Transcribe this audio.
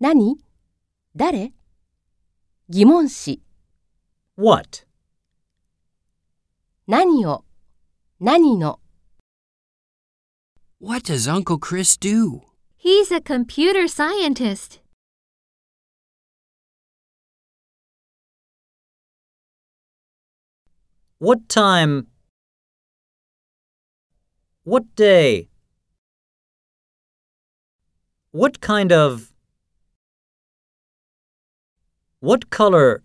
何誰疑問詞 What? 何を何の What does Uncle Chris do? He's a computer scientist. What time? What day? What kind of? what color